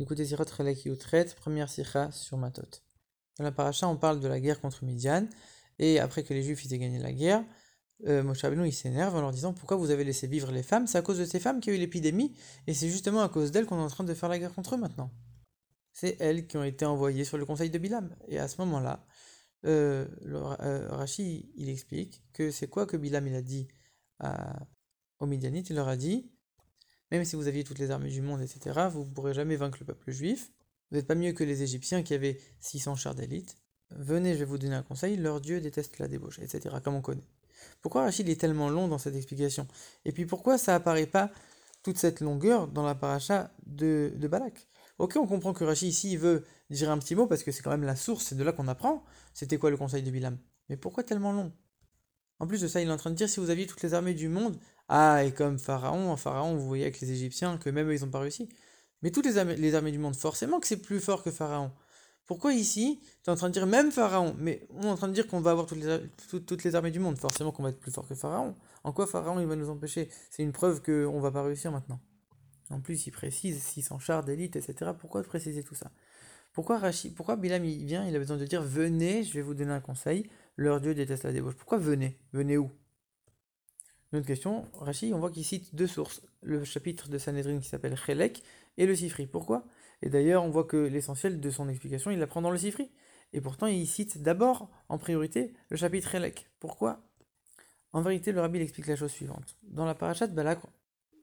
Écoutez Sirot Relek traite première sikha sur Matot. Dans la paracha, on parle de la guerre contre Midian, et après que les Juifs aient gagné la guerre, euh, il s'énerve en leur disant pourquoi vous avez laissé vivre les femmes? C'est à cause de ces femmes qu'il y a eu l'épidémie, et c'est justement à cause d'elles qu'on est en train de faire la guerre contre eux maintenant. C'est elles qui ont été envoyées sur le conseil de Bilam. Et à ce moment-là, euh, euh il explique que c'est quoi que Bilam il a dit à, aux Midianites? Il leur a dit même si vous aviez toutes les armées du monde, etc., vous ne pourrez jamais vaincre le peuple juif. Vous n'êtes pas mieux que les Égyptiens qui avaient 600 chars d'élite. Venez, je vais vous donner un conseil, leur Dieu déteste la débauche, etc., comme on connaît. Pourquoi Rachid est tellement long dans cette explication? Et puis pourquoi ça apparaît pas toute cette longueur dans la paracha de, Balak? Ok, on comprend que Rachid ici veut dire un petit mot parce que c'est quand même la source, c'est de là qu'on apprend. C'était quoi le conseil de Bilam? Mais pourquoi tellement long? En plus de ça, il est en train de dire si vous aviez toutes les armées du monde, ah, et comme Pharaon, Pharaon, vous voyez avec les Égyptiens que même eux, ils n'ont pas réussi. Mais toutes les armées, du monde, forcément que c'est plus fort que Pharaon. Pourquoi ici, tu es en train de dire même Pharaon Mais on est en train de dire qu'on va avoir toutes les, toutes, les armées du monde. Forcément qu'on va être plus fort que Pharaon. En quoi Pharaon, il va nous empêcher? C'est une preuve qu'on va pas réussir maintenant. En plus, il précise 600 chars d'élite, etc. Pourquoi préciser tout ça? Pourquoi, Rachid, pourquoi Bilam il vient, il a besoin de dire venez, je vais vous donner un conseil, leur Dieu déteste la débauche. Pourquoi venez? Venez où? Une autre question, Rachid, on voit qu'il cite deux sources, le chapitre de Sanhedrin qui s'appelle Chelek et le Sifri. Pourquoi? Et d'ailleurs, on voit que l'essentiel de son explication, il l'apprend dans le Sifri. Et pourtant, il cite d'abord, en priorité, le chapitre Chelek. Pourquoi? En vérité, le rabbi explique la chose suivante. Dans la parachat de Balak,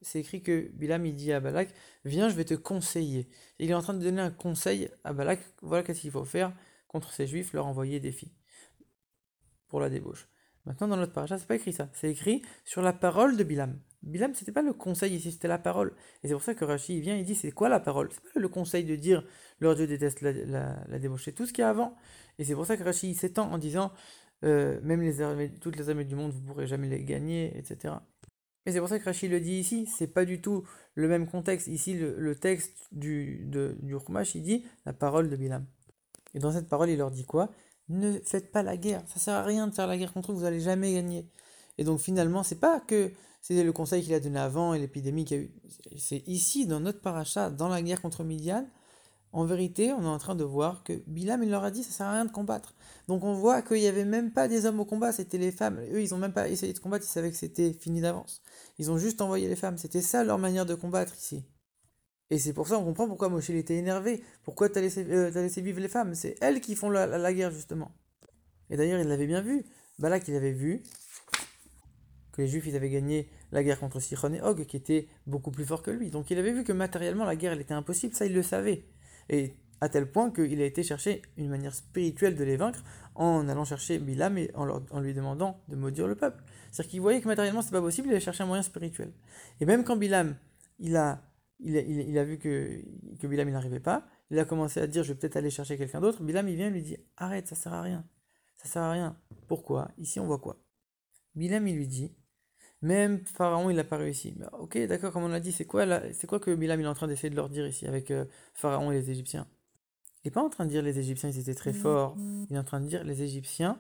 c'est écrit que Bilam il dit à Balak Viens, je vais te conseiller. Il est en train de donner un conseil à Balak voilà qu'est-ce qu'il faut faire contre ces juifs, leur envoyer des filles pour la débauche. Maintenant, dans notre paracha, c'est pas écrit ça. C'est écrit sur la parole de Bilam. Bilam, c'était pas le conseil ici, c'était la parole. Et c'est pour ça que Rashi vient, il dit c'est quoi la parole? C'est pas le conseil de dire leur Dieu déteste la, la, débauche, c'est tout ce qu'il y a avant. Et c'est pour ça que Rashi s'étend en disant euh, même les armées, toutes les armées du monde, vous pourrez jamais les gagner, etc. Et c'est pour ça que Rashi le dit ici, c'est pas du tout le même contexte. Ici, le, texte du, de, du il dit la parole de Bilam. Et dans cette parole, il leur dit quoi? Ne faites pas la guerre. Ça sert à rien de faire la guerre contre eux, vous allez jamais gagner. Et donc finalement, c'est pas que c'est le conseil qu'il a donné avant et l'épidémie qu'il y a eu. C'est ici, dans notre paracha, dans la guerre contre Midian, en vérité, on est en train de voir que Bilam, il leur a dit, ça sert à rien de combattre. Donc on voit qu'il n'y avait même pas des hommes au combat, c'était les femmes. Eux, ils ont même pas essayé de combattre, ils savaient que c'était fini d'avance. Ils ont juste envoyé les femmes. C'était ça leur manière de combattre ici. Et c'est pour ça on comprend pourquoi Moshe était énervé. Pourquoi t'as laissé, euh, laissé vivre les femmes? C'est elles qui font la, guerre justement. Et d'ailleurs il l'avait bien vu. Balak il avait vu que les Juifs ils avaient gagné la guerre contre Sichon et Og qui étaient beaucoup plus forts que lui. Donc il avait vu que matériellement la guerre elle était impossible, ça il le savait. Et à tel point qu'il a été chercher une manière spirituelle de les vaincre en allant chercher Bilam et en, en lui demandant de maudire le peuple. C'est-à-dire qu'il voyait que matériellement c'est pas possible, il a cherché un moyen spirituel. Et même quand Bilam il a il a, vu que, que Bilam il n'arrivait pas, il a commencé à dire je vais peut-être aller chercher quelqu'un d'autre. Bilam il vient et lui dit arrête, ça sert à rien. Ça sert à rien. Pourquoi? Ici on voit quoi? Bilam il lui dit même Pharaon il n'a pas réussi. ok d'accord comme on l'a dit, c'est quoi, c'est quoi que Bilam il est en train d'essayer de leur dire ici avec euh, Pharaon et les Égyptiens? Il n'est pas en train de dire les Égyptiens ils étaient très forts. Il est en train de dire les Égyptiens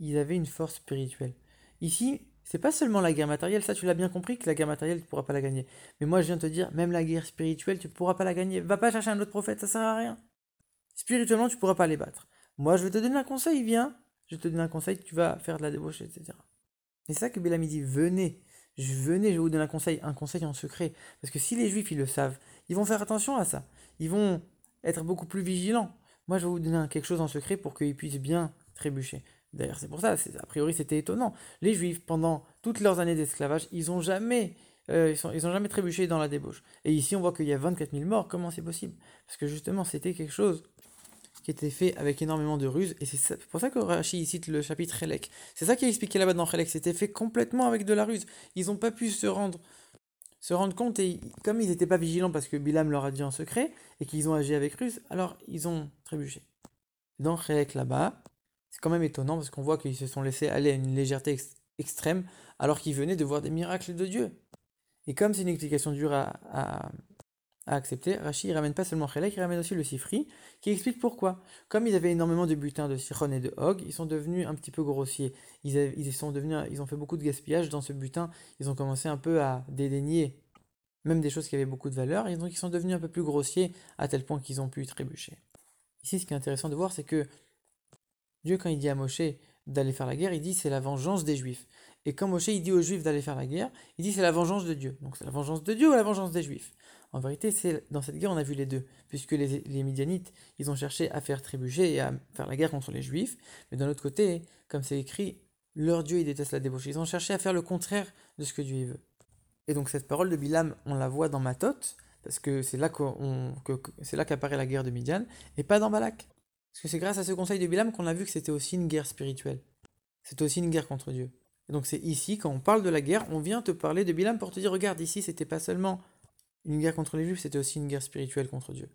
ils avaient une force spirituelle. Ici, c'est pas seulement la guerre matérielle, ça tu l'as bien compris que la guerre matérielle tu pourras pas la gagner. Mais moi je viens te dire, même la guerre spirituelle tu pourras pas la gagner. Va pas chercher un autre prophète, ça sert à rien. Spirituellement tu pourras pas les battre. Moi je vais te donner un conseil, viens. Je te donne un conseil, tu vas faire de la débauche, etc. Et c'est ça que Bélami dit, venez. Je venez, je vais vous donner un conseil, un conseil en secret. Parce que si les juifs ils le savent, ils vont faire attention à ça. Ils vont être beaucoup plus vigilants. Moi je vais vous donner quelque chose en secret pour qu'ils puissent bien trébucher. D'ailleurs, c'est pour ça, a priori, c'était étonnant. Les Juifs, pendant toutes leurs années d'esclavage, ils n'ont jamais, euh, ils, ont jamais trébuché dans la débauche. Et ici, on voit qu'il y a 24 000 morts. Comment c'est possible? Parce que justement, c'était quelque chose qui était fait avec énormément de ruse. Et c'est pour ça que Rashi cite le chapitre Relek. C'est ça qui est expliqué là-bas dans Relek. C'était fait complètement avec de la ruse. Ils n'ont pas pu se rendre, se rendre compte. Et comme ils n'étaient pas vigilants parce que Bilam leur a dit en secret et qu'ils ont agi avec ruse, alors ils ont trébuché. Dans Relek là-bas, c'est quand même étonnant parce qu'on voit qu'ils se sont laissés aller à une légèreté extrême alors qu'ils venaient de voir des miracles de Dieu. Et comme c'est une explication dure à, à, accepter, Rashi ne ramène pas seulement Chelek, il ramène aussi le Sifri, qui explique pourquoi. Comme ils avaient énormément de butins de Sichon et de Hog, ils sont devenus un petit peu grossiers. Ils, ils, sont devenus, ils ont fait beaucoup de gaspillage dans ce butin, ils ont commencé un peu à dédaigner même des choses qui avaient beaucoup de valeur, et donc ils sont devenus un peu plus grossiers à tel point qu'ils ont pu trébucher. Ici, ce qui est intéressant de voir, c'est que Dieu, quand il dit à Moshe d'aller faire la guerre, il dit c'est la vengeance des Juifs. Et quand Moshe dit aux Juifs d'aller faire la guerre, il dit c'est la vengeance de Dieu. Donc c'est la vengeance de Dieu ou la vengeance des Juifs? En vérité, dans cette guerre on a vu les deux, puisque les, Midianites, ils ont cherché à faire trébucher et à faire la guerre contre les Juifs, mais d'un autre côté, comme c'est écrit, leur Dieu il déteste la débauche. Ils ont cherché à faire le contraire de ce que Dieu veut. Et donc cette parole de Bilam, on la voit dans Matot, parce que c'est là qu'on, que, c'est là qu'apparaît la guerre de Midian, et pas dans Balak. Parce que c'est grâce à ce conseil de Bilam qu'on a vu que c'était aussi une guerre spirituelle. C'était aussi une guerre contre Dieu. Et donc c'est ici, quand on parle de la guerre, on vient te parler de Bilam pour te dire, regarde, ici, c'était pas seulement une guerre contre les Juifs, c'était aussi une guerre spirituelle contre Dieu.